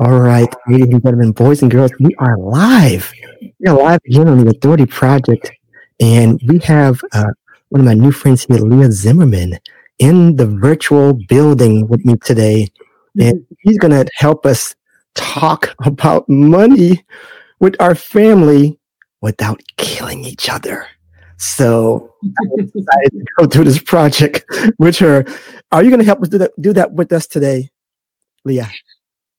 All right, ladies and gentlemen, boys and girls, we are live. We are live again on the Authority Project, and we have uh, one of my new friends here, Leah Zimmerman, in the virtual building with me today, and he's going to help us talk about money with our family without killing each other. So I'm excited to go through this project with her. Are you going to help us do that, do that with us today, Leah?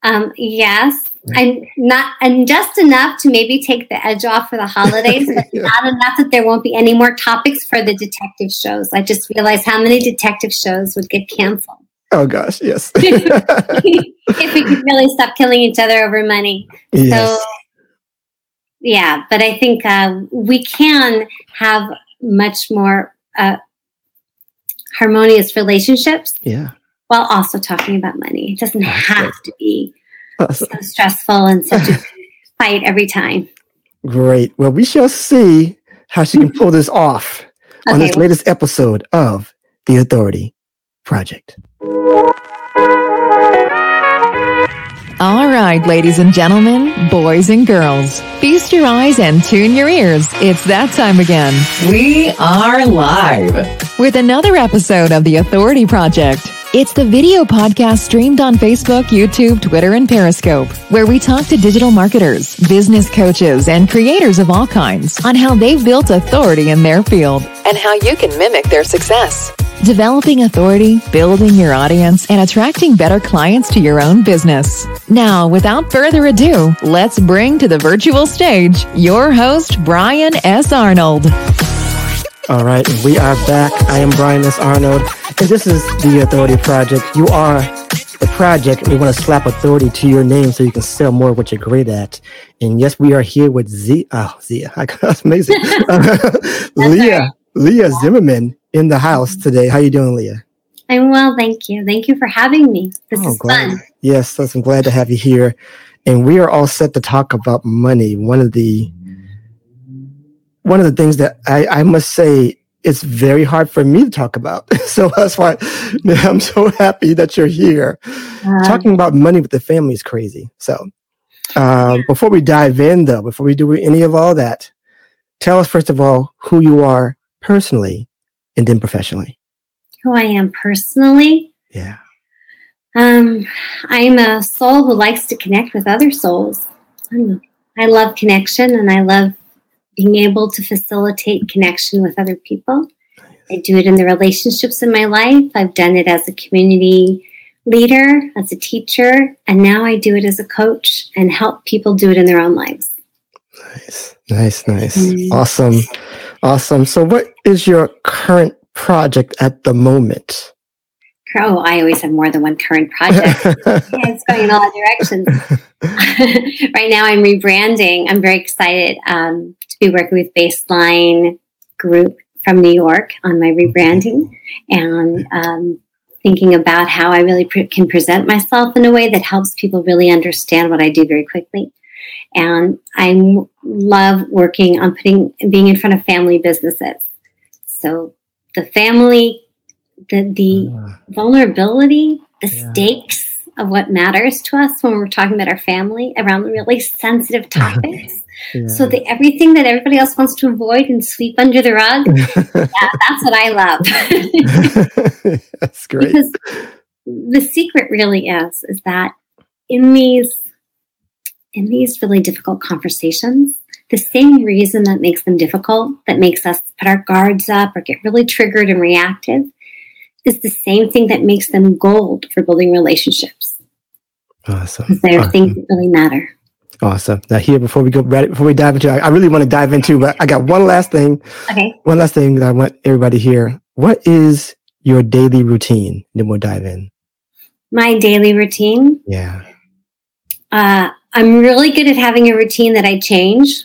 Um, yes, and not and just enough to maybe take the edge off for the holidays, but Yeah. not enough that there won't be any more topics for the detective shows. I just realized how many detective shows would get canceled Oh gosh, yes. if we could really stop killing each other over money. yes. So, yeah, but I think uh, we can have much more uh, harmonious relationships Yeah. While also talking about money. It doesn't have to be Awesome. so stressful and such a fight every time. Great. Well, we shall see how she can pull this off on this latest episode of The Authority Project. All right, ladies and gentlemen, boys and girls, feast your eyes and tune your ears. It's that time again. We are live with another episode of The Authority Project. It's the video podcast streamed on Facebook, YouTube, Twitter, and Periscope, where we talk to digital marketers, business coaches, and creators of all kinds on how they've built authority in their field and how you can mimic their success. Developing authority, building your audience, and attracting better clients to your own business. Now, without further ado, let's bring to the virtual stage your host, Brian S. Arnold. All right, we are back. I am Brian S. Arnold, and this is The Authority Project. You are the project. We want to slap authority to your name so you can sell more of what you're great at. And yes, we are here with Z. Oh, Zia. That's amazing. Leah, Leah Zimmerman in the house today. How you doing, Leah? I'm well, thank you. Thank you for having me. This Oh, is glad. fun. Yes, yes, I'm glad to have you here. And we are all set to talk about money. One of the one of the things that I, I must say it's very hard for me to talk about. So that's why I'm so happy that you're here. Uh, Talking about money with the family is crazy. So um, before we dive in though, before we do any of all that, tell us first of all who you are personally and then professionally. who I am personally. Yeah. Um, I'm a soul who likes to connect with other souls. I'm, I love connection and I love being able to facilitate connection with other people. I do it in the relationships in my life. I've done it as a community leader, as a teacher, and now I do it as a coach and help people do it in their own lives. Nice, nice, nice. Mm. Awesome, awesome. So, what is your current project at the moment? Oh, I always have more than one current project. yeah, it's going in all directions. right now, I'm rebranding. I'm very excited um, to be working with Baseline Group from New York on my rebranding and um, thinking about how I really pre- can present myself in a way that helps people really understand what I do very quickly. And I love working on putting being in front of family businesses. So the family, the the Ah, vulnerability, the Yeah. stakes of what matters to us when we're talking about our family around really sensitive topics. yeah. So the everything that everybody else wants to avoid and sweep under the rug, yeah, that's what I love. That's great. because the secret really is is that in these in these really difficult conversations, the same reason that makes them difficult, that makes us put our guards up or get really triggered and reactive, is the same thing that makes them gold for building relationships. Awesome. Because they're Awesome. things that really matter. Awesome. Now, here before we go, right before we dive into, I, I really want to dive into, but I got one last thing. Okay. One last thing that I want everybody to hear. What is your daily routine? Then we'll dive in. My daily routine. Yeah. Uh, I'm really good at having a routine that I change.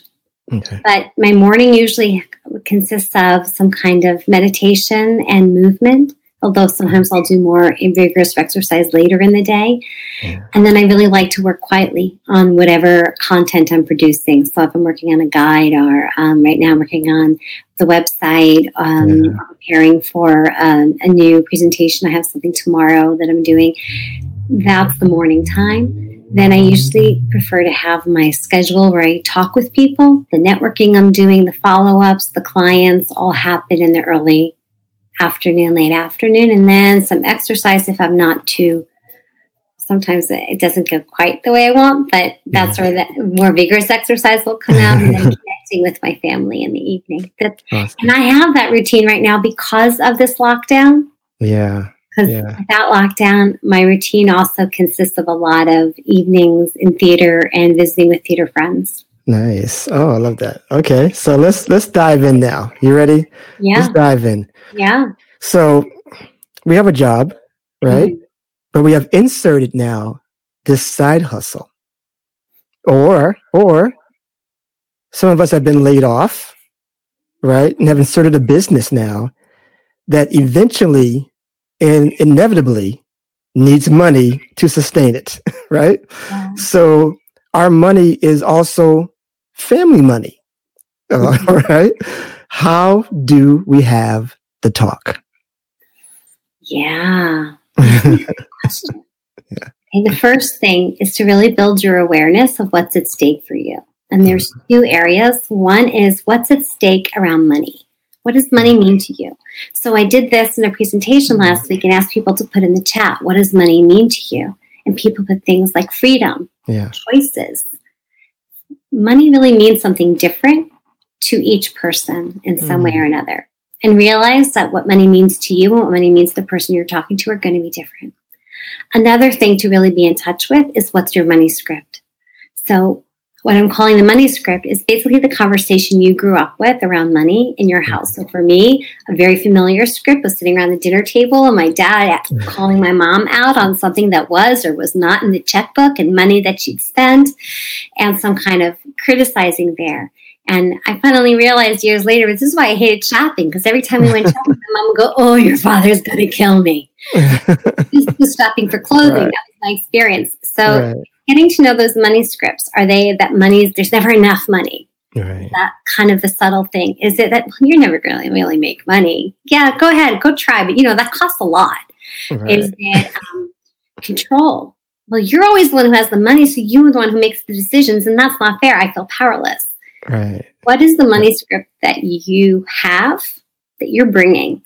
Okay. but my morning usually consists of some kind of meditation and movement although sometimes i'll do more vigorous exercise later in the day Yeah. and then i really like to work quietly on whatever content i'm producing so if i'm working on a guide or um, right now i'm working on the website um, Yeah. preparing for um, a new presentation i have something tomorrow that i'm doing that's the morning time then I usually prefer to have my schedule where I talk with people. The networking I'm doing, the follow ups, the clients all happen in the early afternoon, late afternoon, and then some exercise if I'm not too. Sometimes it doesn't go quite the way I want, but that's where the more vigorous exercise will come out, and then connecting with my family in the evening. That, awesome. And I have that routine right now because of this lockdown. Yeah. Because yeah. without lockdown, my routine also consists of a lot of evenings in theater and visiting with theater friends. Nice. Oh, I love that. Okay, so let's let's dive in now. You ready? Yeah. Let's dive in. Yeah. So we have a job, right? Mm-hmm. But we have inserted now this side hustle. Or or some of us have been laid off, right? And have inserted a business now that eventually and inevitably needs money to sustain it, right? Yeah. So our money is also family money. Mm-hmm. All right. How do we have the talk? Yeah. yeah. Okay, the first thing is to really build your awareness of what's at stake for you. And there's mm-hmm. two areas. One is what's at stake around money. What does money mean to you? So I did this in a presentation last week and asked people to put in the chat, what does money mean to you? And people put things like freedom, yeah. choices. Money really means something different to each person in some mm. way or another. And realize that what money means to you and what money means to the person you're talking to are going to be different. Another thing to really be in touch with is what's your money script. So what I'm calling the money script is basically the conversation you grew up with around money in your house. So for me, a very familiar script was sitting around the dinner table and my dad mm. calling my mom out on something that was or was not in the checkbook and money that she'd spent and some kind of criticizing there. And I finally realized years later, this is why I hated shopping because every time we went shopping, my mom would go, Oh, your father's going to kill me. this was shopping for clothing. Right. That was my experience. So right getting to know those money scripts. Are they that money, there's never enough money? Right. That kind of the subtle thing. Is it that well, you're never going to really make money? Yeah, go ahead, go try, but you know, that costs a lot. Right. Is it um, control? Well, you're always the one who has the money, so you're the one who makes the decisions, and that's not fair. I feel powerless. Right. What is the money script that you have that you're bringing?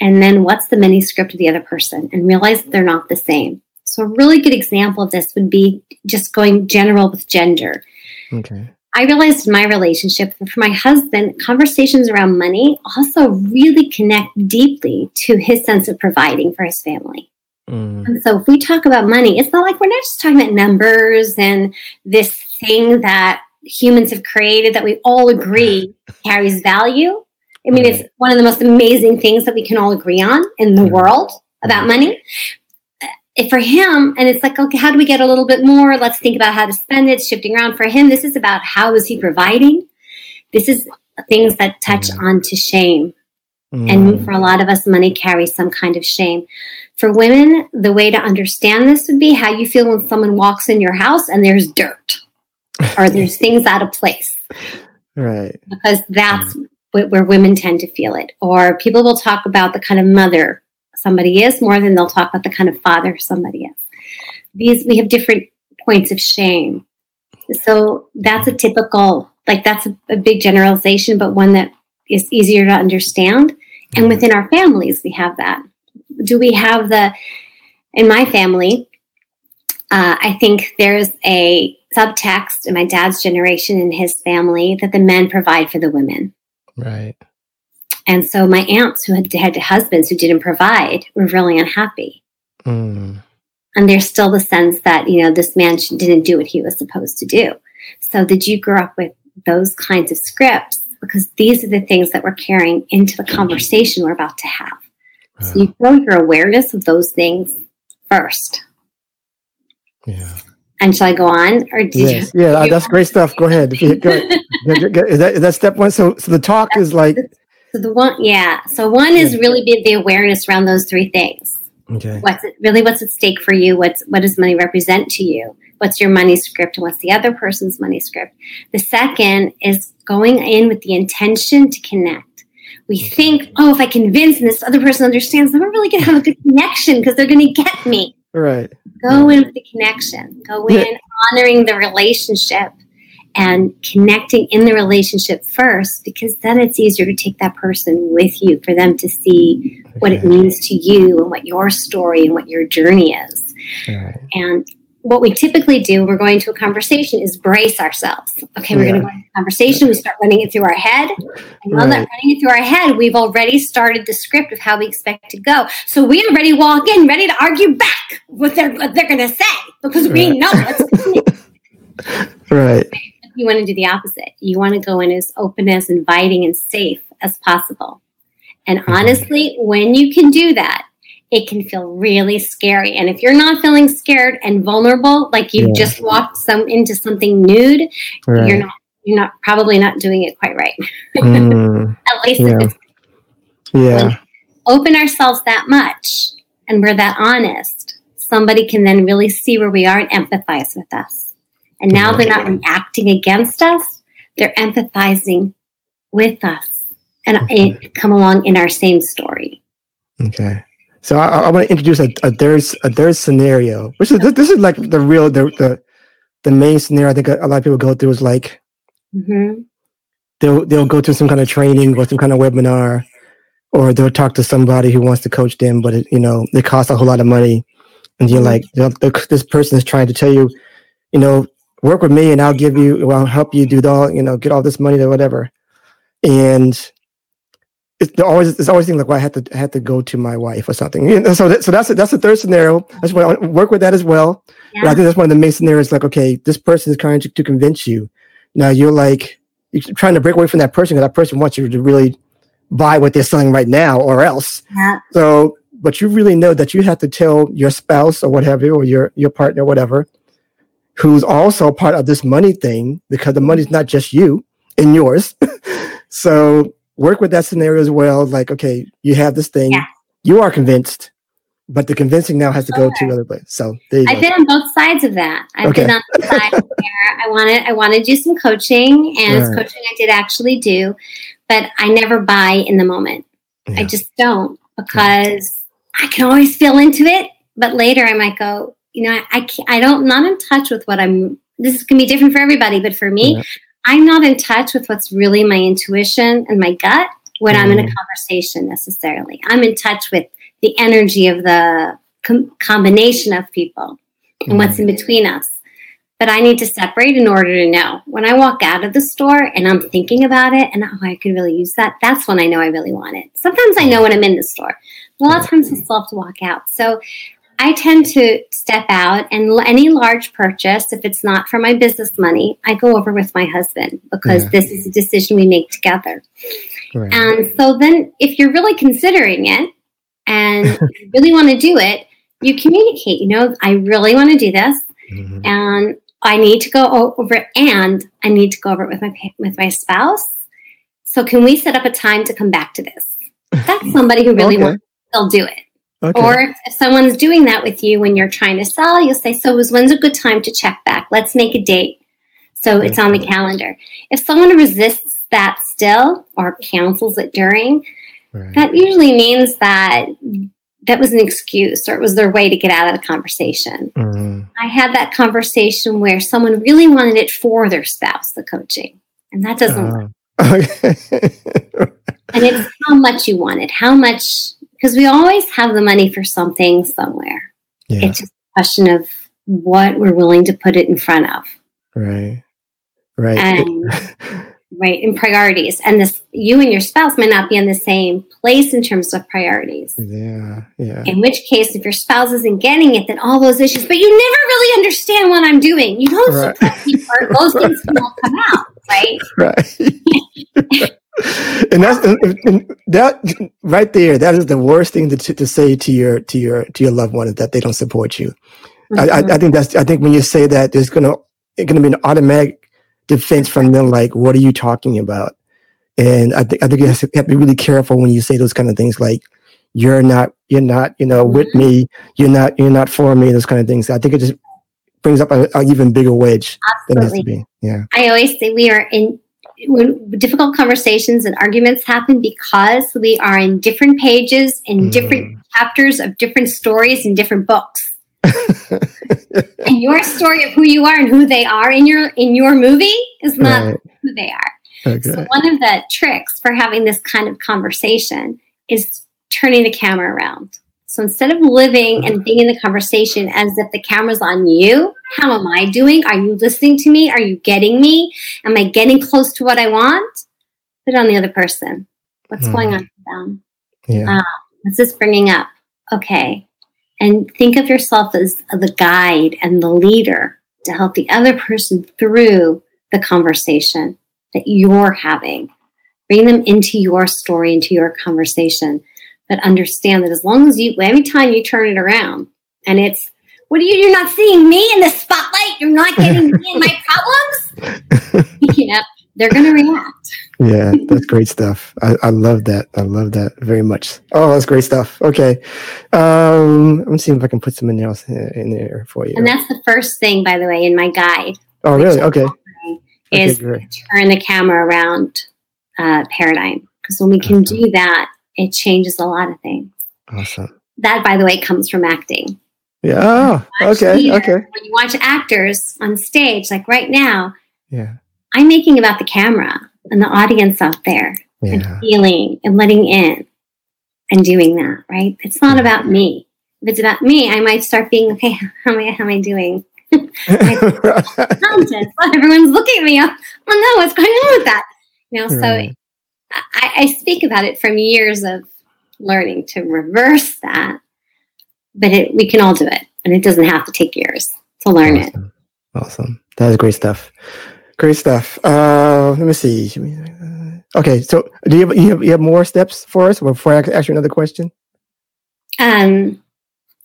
And then what's the money script of the other person? And realize they're not the same. So, a really good example of this would be just going general with gender. Okay. I realized in my relationship for my husband, conversations around money also really connect deeply to his sense of providing for his family. Mm. And so, if we talk about money, it's not like we're not just talking about numbers and this thing that humans have created that we all agree carries value. I mean, it's one of the most amazing things that we can all agree on in the world about money for him, and it's like, okay, how do we get a little bit more? Let's think about how to spend it, shifting around. For him, this is about how is he providing? This is things that touch mm. on to shame. Mm. And for a lot of us, money carries some kind of shame. For women, the way to understand this would be how you feel when someone walks in your house and there's dirt or there's things out of place. Right. Because that's mm. where women tend to feel it. Or people will talk about the kind of mother somebody is more than they'll talk about the kind of father somebody is. These we have different points of shame. So that's a typical, like that's a, a big generalization, but one that is easier to understand. And within our families, we have that. Do we have the, in my family, uh, I think there's a subtext in my dad's generation and his family that the men provide for the women. Right. And so my aunts who had had husbands who didn't provide were really unhappy. Mm. And there's still the sense that, you know, this man didn't do what he was supposed to do. So did you grow up with those kinds of scripts? Because these are the things that we're carrying into the conversation we're about to have. So you grow your awareness of those things first. Yeah. And shall I go on, or did yes. you? Yeah, that's great stuff. Go ahead. Go ahead. is, that, is that step one? So, so the talk is like so the one, yeah. So one is really be the awareness around those three things. Okay. What's it, really what's at stake for you? What's what does money represent to you? What's your money script and what's the other person's money script? The second is going in with the intention to connect. We think, oh, if I convince and this other person understands, then we're really going to have a good connection because they're going to get me. Right. Go in with the connection. Go in. honoring the relationship and connecting in the relationship first because then it's easier to take that person with you for them to see okay. what it means to you and what your story and what your journey is. Right. And what we typically do, when we're going to a conversation, is brace ourselves. Okay, we're yeah. going to go into a conversation. We start running it through our head. And while right. that running it through our head, we've already started the script of how we expect to go. So we already walk in ready to argue back what they're, what they're going to say because right. we know what's coming. right you want to do the opposite. You want to go in as open, as inviting, and safe as possible. And mm-hmm. honestly, when you can do that, it can feel really scary. And if you're not feeling scared and vulnerable, like you yeah. just walked some into something nude, right. you're not you're not probably not doing it quite right. Mm, At least yeah. yeah. open ourselves that much and we're that honest, somebody can then really see where we are and empathize with us. And now they're not reacting against us, they're empathizing with us and okay. come along in our same story. Okay. So I, I want to introduce a, a there's a there's scenario, which is this is like the real the the, the main scenario. I think a, a lot of people go through is like mm-hmm. they'll they'll go to some kind of training or some kind of webinar, or they'll talk to somebody who wants to coach them, but it, you know it costs a whole lot of money, and you're mm-hmm. like this person is trying to tell you, you know, work with me and I'll give you, well, I'll help you do all, you know, get all this money or whatever. And it's always, it's always things like, well, I had to, I had to go to my wife or something. You know, so, that, so that's, that's the third scenario. I just want to work with that as well. Yeah. But I think that's one of the main scenarios. Like, okay, this person is trying to, to convince you. Now you're like, you're trying to break away from that person because that person wants you to really buy what they're selling right now or else. Yeah. So, but you really know that you have to tell your spouse or whatever, or your, your partner, whatever, who's also part of this money thing because the money's not just you and yours. so work with that scenario as well. Like, okay, you have this thing, yeah. you are convinced, but the convincing now has to go to other place. So there you I've go. been on both sides of that. I've okay. been on the side where I wanted I want to do some coaching, and right. coaching I did actually do, but I never buy in the moment. Yeah. I just don't because yeah. I can always feel into it, but later I might go, you know, I, I I don't, not in touch with what I'm, this can be different for everybody, but for me, yeah. I'm not in touch with what's really my intuition and my gut when mm. I'm in a mm-hmm. conversation necessarily. I'm in touch with the energy of the com- combination of people mm. and what's in mm-hmm. between us. But I need to separate in order to know. When I walk out of the store and I'm thinking about it and oh, I could really use that, that's when I know I really want it. Sometimes I know when I'm in the store. A lot of times I still have to walk out. So I tend to step out and any large purchase, if it's not for my business money, I go over with my husband because yeah. this is a decision we make together. Right. And so then, if you're really considering it and you really want to do it, you communicate. You know, I really want to do this, mm-hmm. and I need to go over it, and I need to go over it with my with my spouse. So, can we set up a time to come back to this? That's somebody who really okay. wants. They'll do it. Okay. Or if someone's doing that with you when you're trying to sell, you'll say, So, when's a good time to check back? Let's make a date. So it's on the calendar. If someone resists that still or cancels it during, right. that usually means that that was an excuse or it was their way to get out of the conversation. Mm. I had that conversation where someone really wanted it for their spouse, the coaching, and that doesn't uh, work. Okay. and it's how much you want it, how much because we always have the money for something somewhere. Yeah. It's just a question of what we're willing to put it in front of. Right. Right. And right in priorities. And this you and your spouse might not be in the same place in terms of priorities. Yeah. Yeah. In which case, if your spouse isn't getting it, then all those issues, but you never really understand what I'm doing. You don't right. support me, those things will come out, right? Right. and that's and that right there. That is the worst thing to, to say to your to your to your loved one is that they don't support you. Mm-hmm. I, I, I, think that's. I think when you say that, there's gonna it's gonna be an automatic defense from them. Like, what are you talking about? And I think I think you have to, have to be really careful when you say those kind of things. Like, you're not you're not you know mm-hmm. with me. You're not you're not for me. Those kind of things. I think it just brings up an even bigger wedge Absolutely. than it has to be. Yeah. I always say we are in when difficult conversations and arguments happen because we are in different pages in mm. different chapters of different stories in different books. and your story of who you are and who they are in your in your movie is not right. who they are. Okay. So one of the tricks for having this kind of conversation is turning the camera around. So instead of living and being in the conversation as if the camera's on you, how am I doing? Are you listening to me? Are you getting me? Am I getting close to what I want? Put it on the other person. What's mm. going on with them? Yeah. Uh, what's this bringing up? Okay. And think of yourself as the guide and the leader to help the other person through the conversation that you're having. Bring them into your story, into your conversation but understand that as long as you, every time you turn it around and it's, what are you, you're not seeing me in the spotlight. You're not getting me in my problems. you know, they're going to react. yeah, that's great stuff. I, I, love that. I love that very much. Oh, that's great stuff. Okay. Um, let me see if I can put something else in there for you. And that's the first thing, by the way, in my guide. Oh, really? Okay. Is okay, turn the camera around uh, paradigm. Because when we can do that, it changes a lot of things. Awesome. That, by the way, comes from acting. Yeah. Oh, okay. Theater, okay. When you watch actors on stage, like right now, yeah, I'm making about the camera and the audience out there yeah. and feeling and letting in and doing that. Right. It's not yeah. about me. If it's about me, I might start being okay. How am I? How am I doing? Content. Everyone's looking at me. Oh no, what's going on with that? You know. Right. I, I speak about it from years of learning to reverse that, but it, we can all do it, and it doesn't have to take years to learn awesome. it. Awesome. That is great stuff. Great stuff. Uh, let me see. Okay, so do you have, you have, you have more steps for us before I ask you another question? Um,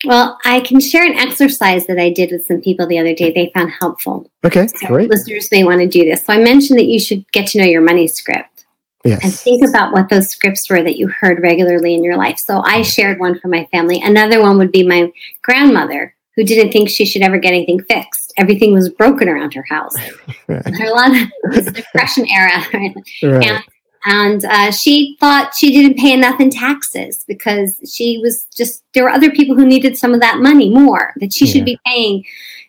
well, I can share an exercise that I did with some people the other day. They found helpful. Okay, so great. Listeners may want to do this. So I mentioned that you should get to know your money script. Yes. And think about what those scripts were that you heard regularly in your life. So I shared one for my family. Another one would be my grandmother, who didn't think she should ever get anything fixed. Everything was broken around her house. right. There a lot of depression era. Right? Right. And, and uh, she thought she didn't pay enough in taxes because she was just there were other people who needed some of that money more that she yeah. should be paying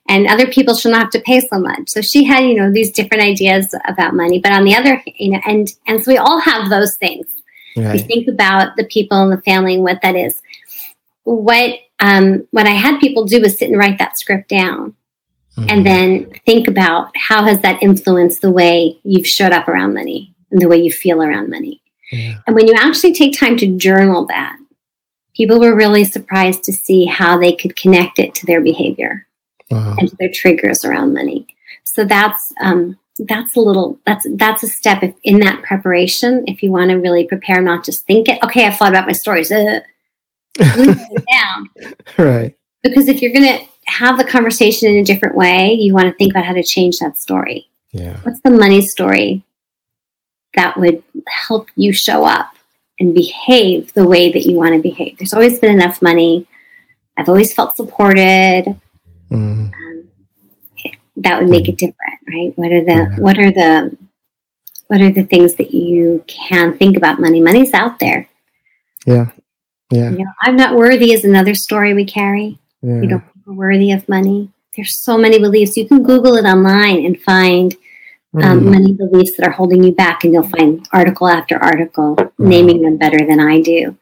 and other people should not have to pay so much. So she had, you know, these different ideas about money. But on the other, you know, and and so we all have those things. Right. We think about the people in the family and what that is. What um, what I had people do was sit and write that script down, mm-hmm. and then think about how has that influenced the way you've showed up around money and the way you feel around money. Yeah. And when you actually take time to journal that, people were really surprised to see how they could connect it to their behavior wow. and their triggers around money. So that's um, that's a little that's that's a step if, in that preparation. If you want to really prepare, not just think it. Okay, I've thought about my stories. Uh, down, right? Because if you're going to have the conversation in a different way, you want to think about how to change that story. Yeah. What's the money story that would help you show up and behave the way that you want to behave? There's always been enough money. I've always felt supported. Mm. Um, that would make it different, right? What are the yeah. what are the what are the things that you can think about money? Money's out there. Yeah. Yeah. You know, I'm not worthy is another story we carry. Yeah. You don't feel worthy of money. There's so many beliefs. You can Google it online and find um, mm. money beliefs that are holding you back, and you'll find article after article naming them better than I do.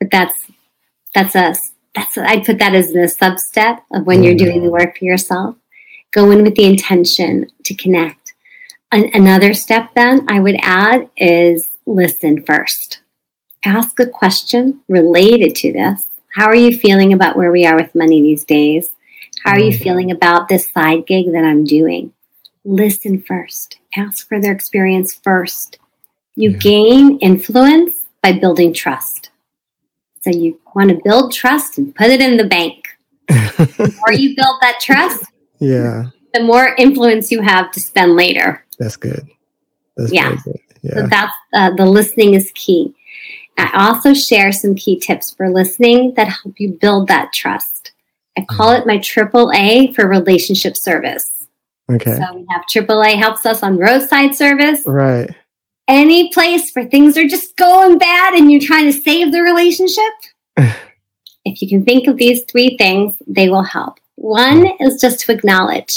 But that's that's us that's I put that as the sub step of when you're doing the work for yourself. Go in with the intention to connect. An- another step then I would add is listen first. Ask a question related to this. How are you feeling about where we are with money these days? How are you mm-hmm. feeling about this side gig that I'm doing? Listen first. Ask for their experience first. You yeah. gain influence by building trust. So you want to build trust and put it in the bank. the more you build that trust, yeah, the more influence you have to spend later. That's good. That's yeah. Good. yeah. So that's uh, the listening is key. I also share some key tips for listening that help you build that trust. I call mm. it my triple A for relationship service. Okay. So we have triple A helps us on roadside service. Right any place where things are just going bad and you're trying to save the relationship, if you can think of these three things, they will help. One is just to acknowledge,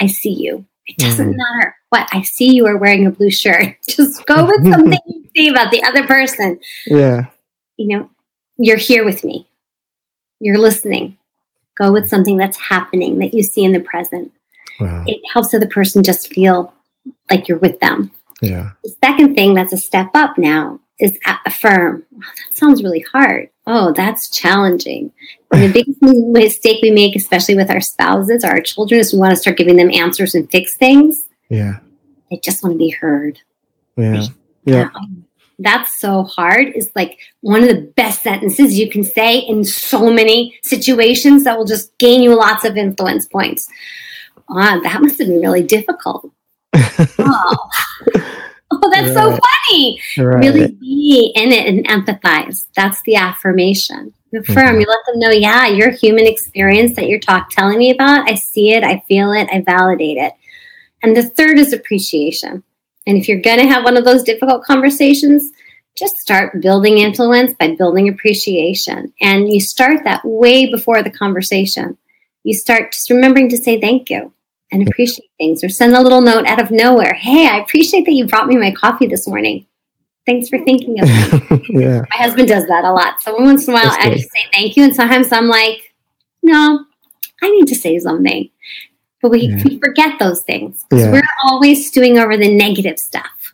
I see you. It doesn't mm. matter what I see you are wearing a blue shirt. Just go with something you see about the other person. Yeah. You know, you're here with me. You're listening. Go with something that's happening that you see in the present. Wow. It helps the person just feel like you're with them. Yeah. The second thing that's a step up now is affirm. Oh, that sounds really hard. Oh, that's challenging. And the biggest mistake we make, especially with our spouses or our children, is we want to start giving them answers and fix things. Yeah. They just want to be heard. Yeah. Yeah. Oh, that's so hard. Is like one of the best sentences you can say in so many situations that will just gain you lots of influence points. Oh, that must have been really difficult. Oh. oh, that's right. so funny. Right. Really be in it and empathize. That's the affirmation. Affirm. Mm-hmm. You let them know, yeah, your human experience that you're talk telling me about. I see it, I feel it, I validate it. And the third is appreciation. And if you're going to have one of those difficult conversations, just start building influence by building appreciation. And you start that way before the conversation. You start just remembering to say thank you and appreciate things or send a little note out of nowhere. Hey, I appreciate that you brought me my coffee this morning. Thanks for thinking of me. yeah. My husband does that a lot. So once in a while, I just say thank you. And sometimes I'm like, no, I need to say something. But we, yeah. we forget those things because yeah. we're always stewing over the negative stuff.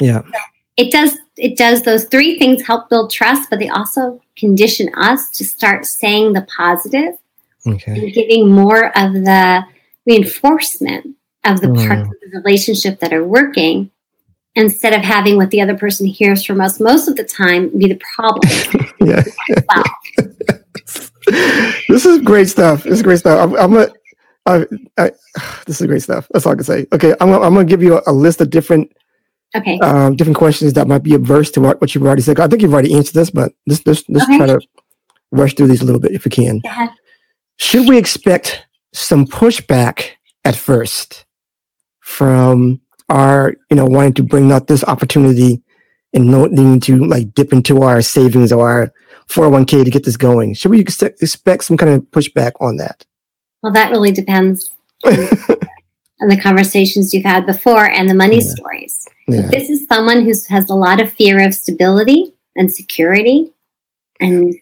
Yeah. So it does it does those three things help build trust, but they also condition us to start saying the positive okay. and giving more of the reinforcement of the mm. parts of the relationship that are working instead of having what the other person hears from us most of the time be the problem. yeah. this is great stuff. This is great stuff. I'm, I'm gonna, I, I, this is great stuff. That's all I can say. Okay, I'm, I'm gonna give you a, a list of different, okay, um, different questions that might be adverse to what, what you've already said. I think you've already answered this, but let's let's, let's okay. try to rush through these a little bit if we can. Should we expect some pushback at first from our, you know, wanting to bring out this opportunity and not needing to like dip into our savings or our 401k to get this going? Should we expect some kind of pushback on that? Well, that really depends on, on the conversations you've had before and the money yeah. stories. Yeah. This is someone who has a lot of fear of stability and security and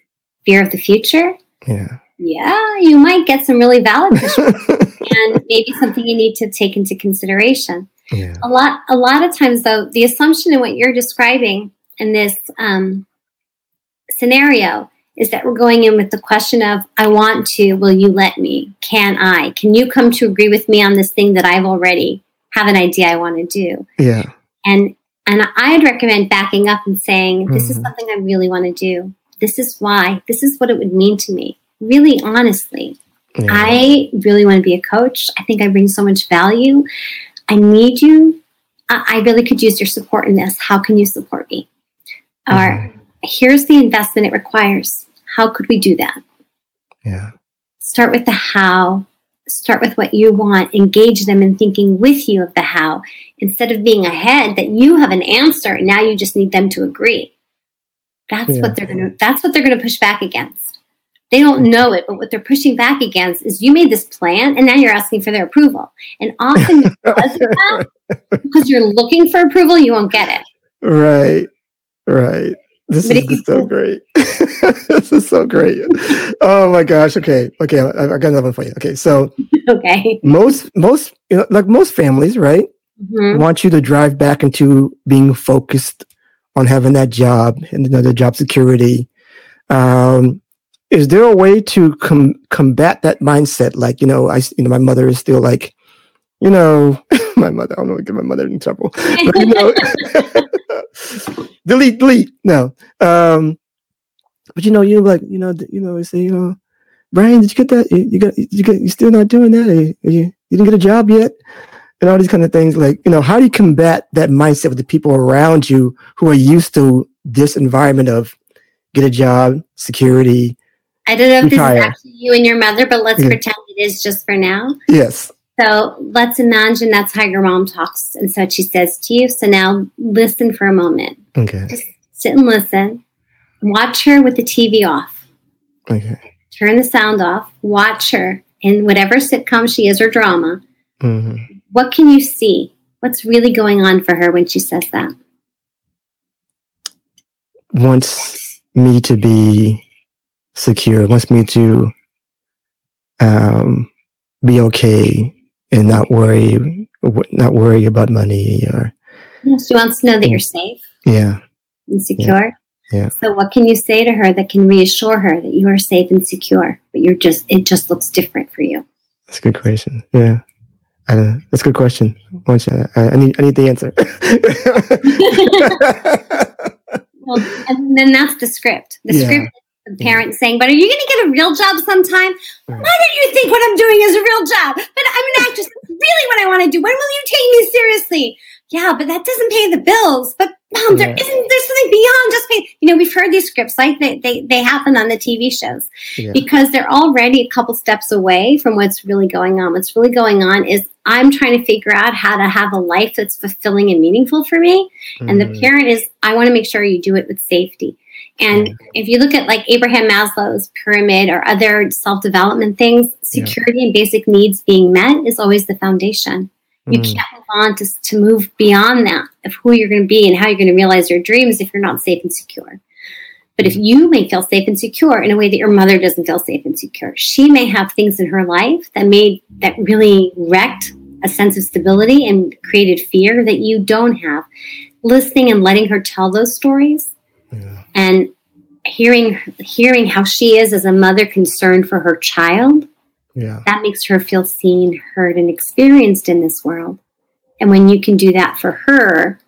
fear of the future, yeah, yeah, you might get some really valid and maybe something you need to take into consideration. Yeah. A lot, a lot of times, though, the assumption in what you're describing in this um, scenario is that we're going in with the question of, I want to, will you let me? Can I? Can you come to agree with me on this thing that I've already have an idea I want to do? Yeah. And and I'd recommend backing up and saying, this mm-hmm. is something I really want to do. This is why. This is what it would mean to me. Really honestly. Yeah. I really want to be a coach. I think I bring so much value. I need you. I, really could use your support in this. How can you support me? Mm-hmm. Or here's the investment it requires. How could we do that? Yeah. Start with the how. Start with what you want. Engage them in thinking with you of the how instead of being ahead that you have an answer. Now you just need them to agree. That's yeah. what they're gonna. That's what they're gonna push back against. They don't know it, but what they're pushing back against is you made this plan and now you're asking for their approval. And often because that, because you're looking for approval, you won't get it. Right. Right. This but is so great. this is so great. Oh my gosh. Okay. Okay. I, I, got another one for you. Okay. So, okay. Most, most, you know, like most families, right? Mm-hmm. Want you to drive back into being focused on having that job and another job security. Um, is there a way to com- combat that mindset? Like, you know, I, you know, my mother is still like, you know, my mother, I don't know, get my mother in trouble. But, you know, delete, delete. No. Um, but you know, you like, you know, you know, say, you know, Brian, did you get that? You, got, you got, you still not doing that? You, you, you didn't get a job yet? And all these kind of things. Like, you know, how do you combat that mindset with the people around you who are used to this environment of get a job, security, I don't know if retire. this is actually you and your mother, but let's yeah. pretend it is just for now. Yes. So let's imagine that's how your mom talks and so she says to you. So now listen for a moment. Okay. Just sit and listen. Watch her with the TV off. Okay. turn the sound off, watch her in whatever sitcom she is or drama. Mm-hmm. What can you see? What's really going on for her when she says that? Wants me to be secure, wants me to um, be okay and not worry, not worry about money or. She wants to know that you're safe. Yeah. And secure. Yeah. yeah. So what can you say to her that can reassure her that you are safe and secure, but you're just it just looks different for you? That's a good question. Yeah. Uh, that's a good question. I, I, need I need the answer. well, and then that's the script. The yeah. script the parent yeah. saying, But are you going to get a real job sometime? Why don't you think what I'm doing is a real job? But I'm an actress. That's really what I want to do. When will you take me seriously? Yeah, but that doesn't pay the bills. But mom, there yeah. not there's something beyond just pay. You know, we've heard these scripts like they, they, they happen on the TV shows yeah. because they're already a couple steps away from what's really going on. What's really going on is I'm trying to figure out how to have a life that's fulfilling and meaningful for me. Mm. And the mm. parent is, I want to make sure you do it with safety. And mm. if you look at like Abraham Maslow's pyramid or other self development things, security yeah. and basic needs being met is always the foundation. You mm. can't move on to, to move beyond that of who you're going to be and how you're going to realize your dreams if you're not safe and secure. But if you may feel safe and secure in a way that your mother doesn't feel safe and secure, she may have things in her life that made that really wrecked a sense of stability and created fear that you don't have. Listening and letting her tell those stories yeah. and hearing hearing how she is as a mother concerned for her child yeah. that makes her feel seen heard and experienced in this world and when you can do that for her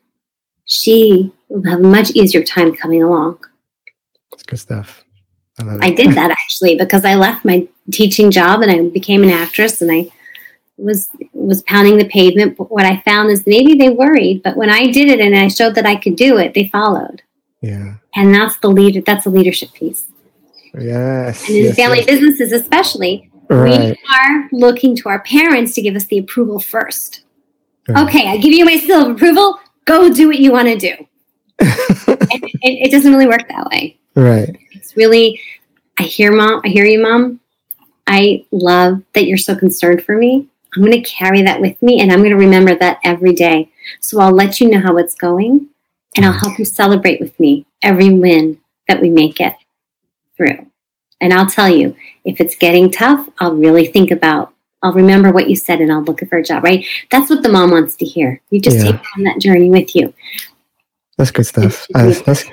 she will have a much easier time coming along that's good stuff I, I did that actually because I left my teaching job and I became an actress and I was was pounding the pavement. But what I found is maybe they worried, but when I did it and I showed that I could do it, they followed. Yeah. And that's the leader. That's a leadership piece. Yes. And in yes, family yes. businesses, especially, right. we are looking to our parents to give us the approval first. Right. Okay, I give you my seal of approval. Go do what you want to do. it, it, it doesn't really work that way. Right. It's really, I hear mom. I hear you, mom. I love that you're so concerned for me. I'm going to carry that with me and I'm going to remember that every day. So I'll let you know how it's going and I'll help you celebrate with me every win that we make it through. And I'll tell you, if it's getting tough, I'll really think about, I'll remember what you said and I'll look for a job, right? That's what the mom wants to hear. You just yeah. take on that journey with you. That's good stuff. That's, that's,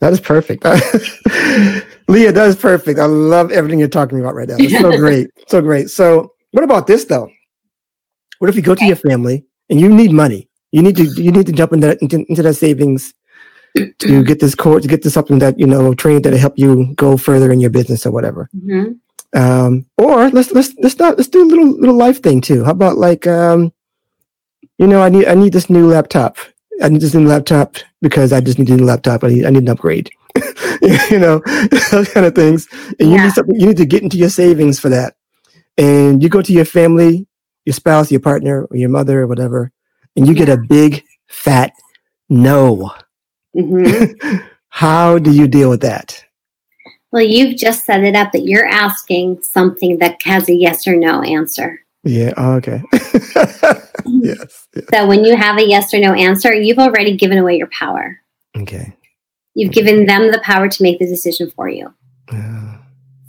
that is perfect. Leah, that is perfect. I love everything you're talking about right now. It's so great. So great. So, what about this though? What if you go to your family and you need money? You need to you need to jump into that, into, into that savings to get this core to get to something that you know training that'll help you go further in your business or whatever. Mm-hmm. Um, or let's let's let's not let's do a little little life thing too. How about like um, you know I need I need this new laptop. I need this new laptop because I just need a new laptop. I need I need an upgrade. you know those kind of things. And yeah. you need something. You need to get into your savings for that. And you go to your family, your spouse, your partner, or your mother, or whatever, and you get a big fat no. Mm-hmm. How do you deal with that? Well, you've just set it up that you're asking something that has a yes or no answer. Yeah. Oh, okay. yes, yes, So when you have a yes or no answer, you've already given away your power. Okay. You've okay. given them the power to make the decision for you. Yeah.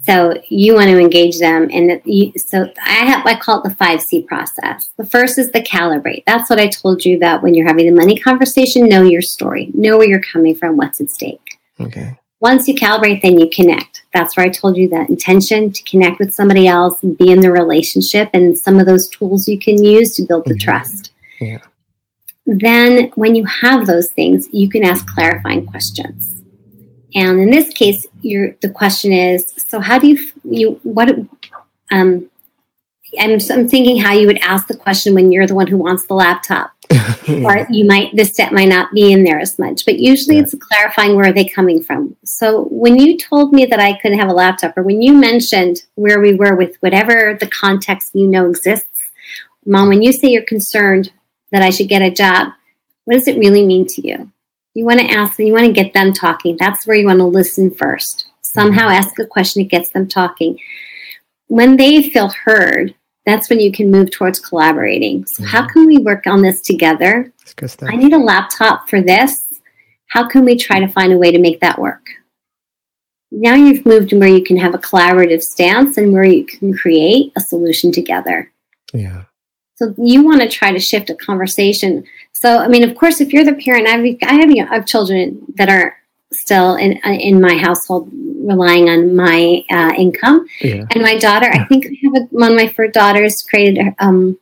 So you want to engage them, and you, so I have I call it the five C process. The first is the calibrate. That's what I told you about when you're having the money conversation. Know your story. Know where you're coming from. What's at stake. Okay. Once you calibrate, then you connect. That's where I told you that intention to connect with somebody else and be in the relationship, and some of those tools you can use to build the mm-hmm. trust. Yeah. Then, when you have those things, you can ask clarifying questions. And in this case, your the question is: so how do you you what? Um, I'm, I'm thinking how you would ask the question when you're the one who wants the laptop, or you might this step might not be in there as much. But usually, yeah. it's clarifying where are they coming from. So when you told me that I couldn't have a laptop, or when you mentioned where we were with whatever the context you know exists, mom, when you say you're concerned that I should get a job, what does it really mean to you? You want to ask them, you want to get them talking. That's where you want to listen first. Somehow ask a question, that gets them talking. When they feel heard, that's when you can move towards collaborating. So, how can we work on this together? I need a laptop for this. How can we try to find a way to make that work? Now you've moved to where you can have a collaborative stance and where you can create a solution together. Yeah. So you want to try to shift a conversation. So I mean, of course, if you're the parent, I have I have, I have children that are still in in my household relying on my uh, income, yeah. and my daughter. I think I have a, one of my first daughters created. Um,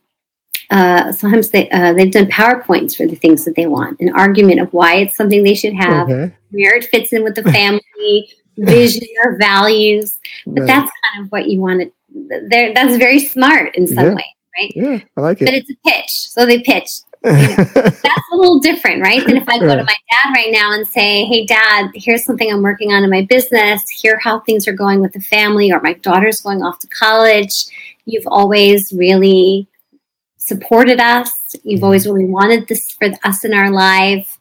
uh, sometimes they uh, they've done powerpoints for the things that they want, an argument of why it's something they should have, okay. where it fits in with the family vision or values. But right. that's kind of what you want to. There, that's very smart in some yeah. way right? Yeah, I like it. But it's a pitch, so they pitch. That's a little different, right? Than if I go right. to my dad right now and say, "Hey, Dad, here's something I'm working on in my business. Here how things are going with the family, or my daughter's going off to college. You've always really supported us. You've mm-hmm. always really wanted this for us in our life.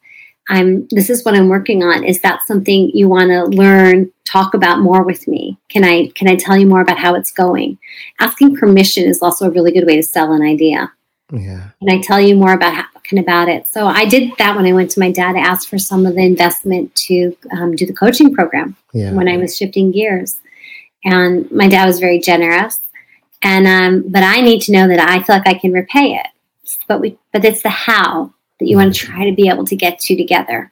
I'm this is what I'm working on. Is that something you want to learn, talk about more with me? Can I can I tell you more about how it's going? Asking permission is also a really good way to sell an idea. Yeah. Can I tell you more about how, about it? So I did that when I went to my dad to ask for some of the investment to um, do the coaching program yeah. when I was shifting gears, and my dad was very generous. And um, but I need to know that I feel like I can repay it. But we but it's the how that you want to try to be able to get to together.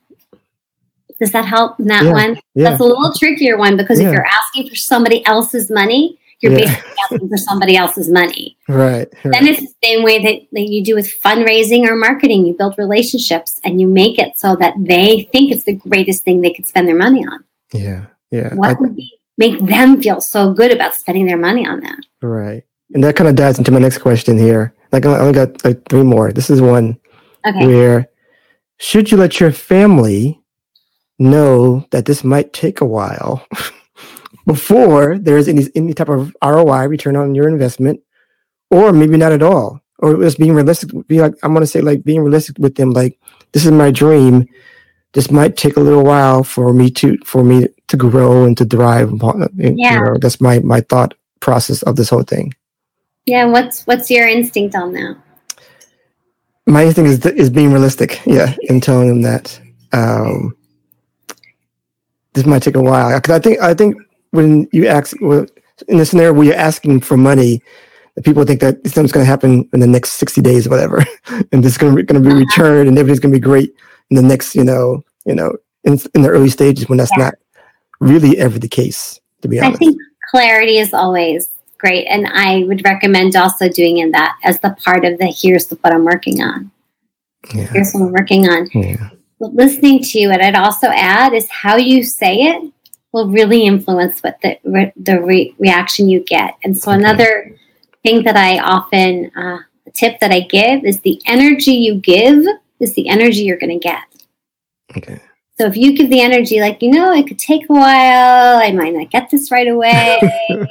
Does that help in that yeah, one? Yeah. That's a little trickier one because if you're asking for somebody else's money, you're basically asking for somebody else's money. Right, right. Then it's the same way that, that you do with fundraising or marketing. You build relationships and you make it so that they think it's the greatest thing they could spend their money on. Yeah, yeah. What I, would be, make them feel so good about spending their money on that? Right. And that kind of dives into my next question here. Like I only got like three more. This is one okay. where should you let your family know that this might take a while before there's any any type of ROI return on your investment, or maybe not at all, or just being realistic. Be like I'm gonna say like being realistic with them. Like this is my dream. This might take a little while for me to for me to grow and to thrive. Yeah, you know, that's my my thought process of this whole thing. Yeah, what's what's your instinct on that? my thing is is being realistic, yeah, and telling them that um, this might take a while. Because I think I think when you ask in the scenario where you're asking for money, the people think that something's going to happen in the next sixty days or whatever, and this is going to be uh-huh. returned, and everything's going to be great in the next, you know, you know, in, in the early stages when that's yeah. not really ever the case. To be honest, I think clarity is always great. And I would recommend also doing in that as the part of the here's the, what I'm working on. Yeah. Here's what I'm working on. Yeah. Listening to you, and I'd also add is how you say it will really influence what the re- the re- reaction you get. And so okay. another thing that I often uh, tip that I give is the energy you give is the energy you're going to get. Okay. So if you give the energy, like, you know, it could take a while, I might not get this right away. you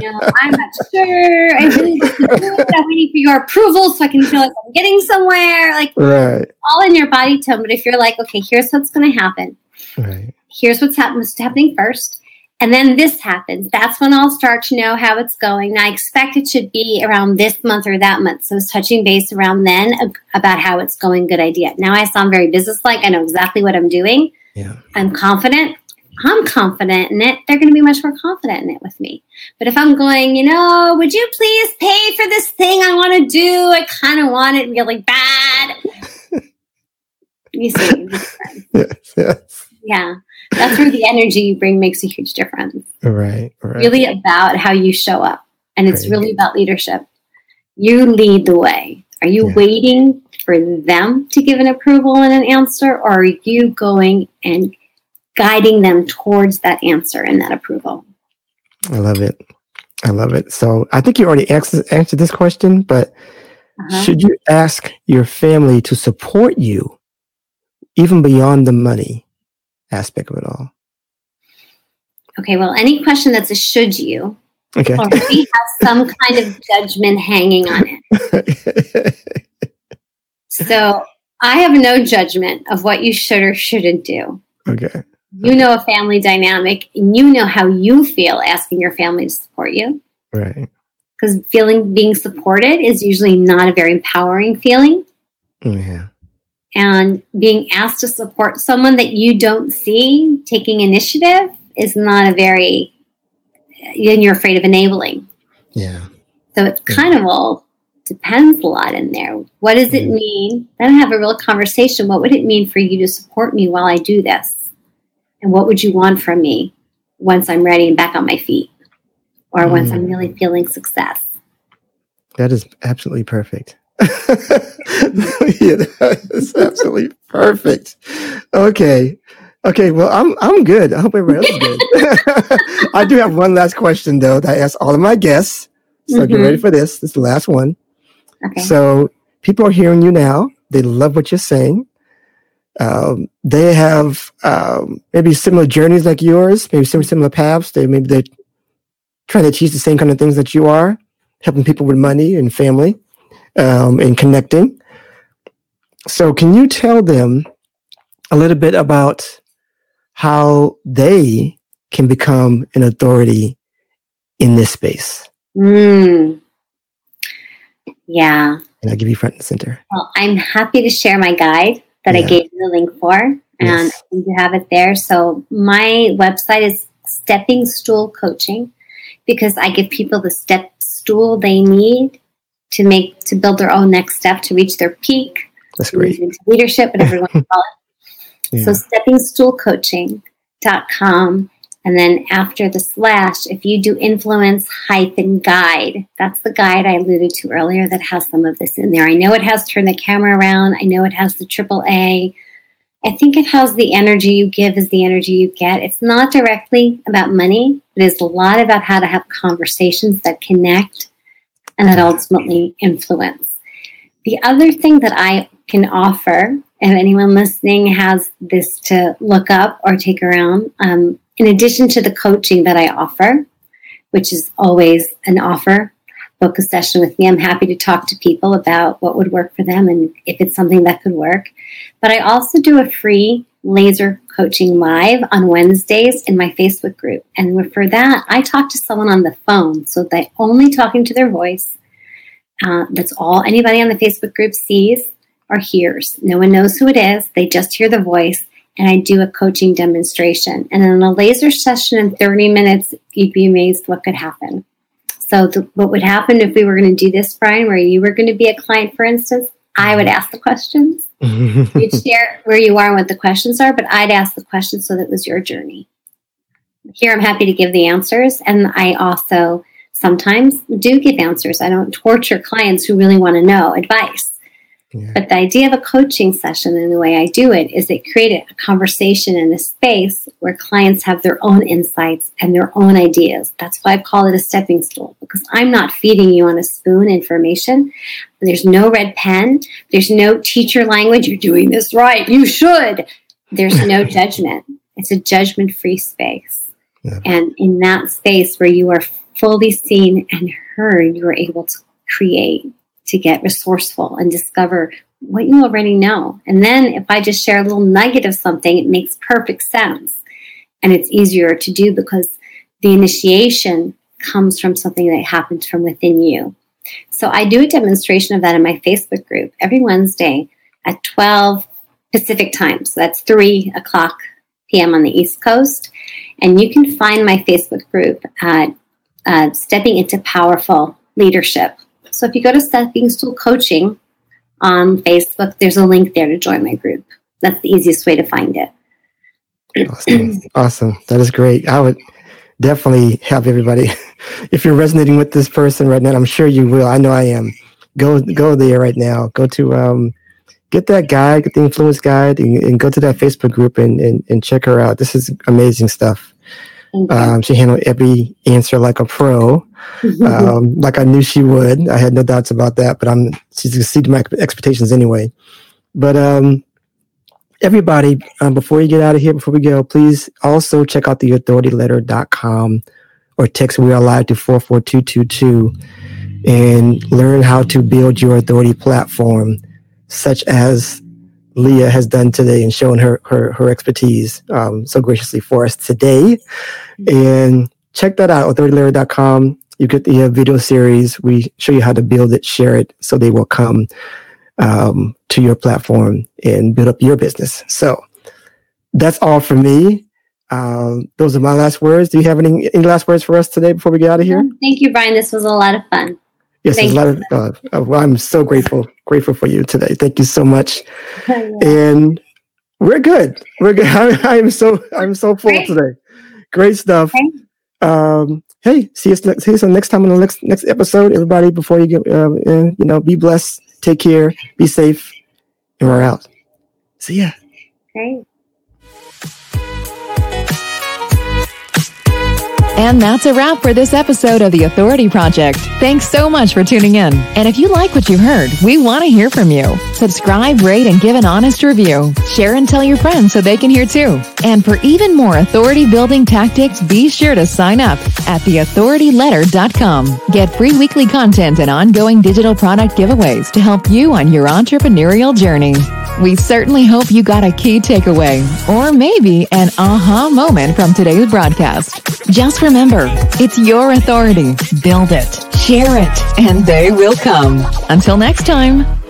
know, I'm not sure. I really want to do it. I'm waiting for your approval so I can feel like I'm getting somewhere. Like, right. all in your body tone. But if you're like, okay, here's what's going to happen. Right. Here's what's, happen- happening first. And then this happens. That's when I'll start to know how it's going. Now, I expect it should be around this month or that month. So it's touching base around then about how it's going. Good idea. Now I sound very businesslike. I know exactly what I'm doing. Yeah. I'm confident. I'm confident in it. They're going to be much more confident in it with me. But if I'm going, you know, would you please pay for this thing I want to do? I kind of want it really bad. you see, yes, yes. Yeah that's where the energy you bring makes a huge difference. Right, right. Really about how you show up. And it's right. really about leadership. You lead the way. Are you yeah. waiting for them to give an approval and an answer, or are you going and guiding them towards that answer and that approval? I love it. I love it. So I think you already answered, answered this question, but uh-huh. should you ask your family to support you even beyond the money? Aspect of it all. Okay, well, any question that's a should you okay. already have some kind of judgment hanging on it. so I have no judgment of what you should or shouldn't do. Okay. You know a family dynamic, and you know how you feel asking your family to support you. Right. Because feeling being supported is usually not a very empowering feeling. Oh, yeah. And being asked to support someone that you don't see taking initiative is not a very, then you're afraid of enabling. Yeah. So it's kind of all depends a lot in there. What does it mm-hmm. mean? Then have a real conversation. What would it mean for you to support me while I do this? And what would you want from me once I'm ready and back on my feet? Or once I'm mm. really feeling success? That is absolutely perfect. yeah, that's absolutely perfect. Okay. Okay, well, I'm I'm good. I hope everybody else is good. I do have one last question though that I ask all of my guests. So Mhm. get ready for this. This is the last one. Okay. So people are hearing you now. They love what you're saying. Um, they have um, maybe similar journeys like yours, maybe similar similar paths. They maybe they're trying to achieve the same kind of things that you are, helping people with money and family um, and connecting. So, can you tell them a little bit about how they can become an authority in this space? Mm. Yeah. And I'll give you front and center. Well, I'm happy to share my guide that I gave you the link for, and you have it there. So my website is Stepping Stool Coaching because I give people the step stool they need to make to build their own next step to reach their peak, That's great. leadership, whatever you want to call it. Yeah. So steppingstoolcoaching.com. And then after the slash, if you do influence hyphen guide, that's the guide I alluded to earlier that has some of this in there. I know it has turn the camera around. I know it has the triple A. I think it has the energy you give is the energy you get. It's not directly about money. It is a lot about how to have conversations that connect and that ultimately influence. The other thing that I can offer, if anyone listening has this to look up or take around, um, in addition to the coaching that I offer, which is always an offer, book a session with me. I'm happy to talk to people about what would work for them and if it's something that could work. But I also do a free laser coaching live on Wednesdays in my Facebook group. And for that, I talk to someone on the phone. So they only talking to their voice. Uh, that's all anybody on the Facebook group sees or hears. No one knows who it is. They just hear the voice. And I do a coaching demonstration. And in a laser session in 30 minutes, you'd be amazed what could happen. So, the, what would happen if we were going to do this, Brian, where you were going to be a client, for instance? I would ask the questions. You'd share where you are and what the questions are, but I'd ask the questions so that it was your journey. Here, I'm happy to give the answers. And I also sometimes do give answers. I don't torture clients who really want to know advice. Yeah. But the idea of a coaching session and the way I do it is it created a conversation in a space where clients have their own insights and their own ideas. That's why I call it a stepping stool because I'm not feeding you on a spoon information. There's no red pen. There's no teacher language. You're doing this right. You should. There's no judgment. It's a judgment free space. Yeah. And in that space where you are fully seen and heard, you are able to create to get resourceful and discover what you already know. And then if I just share a little nugget of something, it makes perfect sense. And it's easier to do because the initiation comes from something that happens from within you. So I do a demonstration of that in my Facebook group every Wednesday at 12 Pacific time. So that's 3 o'clock p.m. on the East Coast. And you can find my Facebook group at uh, Stepping into Powerful Leadership. So if you go to Stepping Stool Coaching on Facebook, there's a link there to join my group. That's the easiest way to find it. Awesome. awesome. That is great. I would definitely have everybody, if you're resonating with this person right now, I'm sure you will. I know I am. Go go there right now. Go to um, get that guide, get the influence guide, and, and go to that Facebook group and, and, and check her out. This is amazing stuff. Um, she handled every answer like a pro, um, like I knew she would. I had no doubts about that, but I'm she's exceeded my expectations anyway. But um, everybody, um, before you get out of here, before we go, please also check out the authorityletter.com or text We Are Live to 44222 and learn how to build your authority platform, such as Leah has done today and shown her her, her expertise um, so graciously for us today. And check that out, authorityletter.com. You get the uh, video series. We show you how to build it, share it, so they will come um, to your platform and build up your business. So that's all for me. Um, those are my last words. Do you have any, any last words for us today before we get out of here? Thank you, Brian. This was a lot of fun. Yes, a lot of. Uh, well, I'm so grateful, grateful for you today. Thank you so much. And we're good. We're good. I, am so I'm so full Great. today. Great stuff. Um, hey, see you next. See you next time on the next next episode. Everybody, before you get, uh, in, you know, be blessed. Take care. Be safe. And we're out. See ya. Great. And that's a wrap for this episode of The Authority Project. Thanks so much for tuning in. And if you like what you heard, we want to hear from you. Subscribe, rate, and give an honest review. Share and tell your friends so they can hear too. And for even more authority building tactics, be sure to sign up at theauthorityletter.com. Get free weekly content and ongoing digital product giveaways to help you on your entrepreneurial journey. We certainly hope you got a key takeaway or maybe an aha moment from today's broadcast. Just remember, it's your authority. Build it, share it, and they will come. Until next time.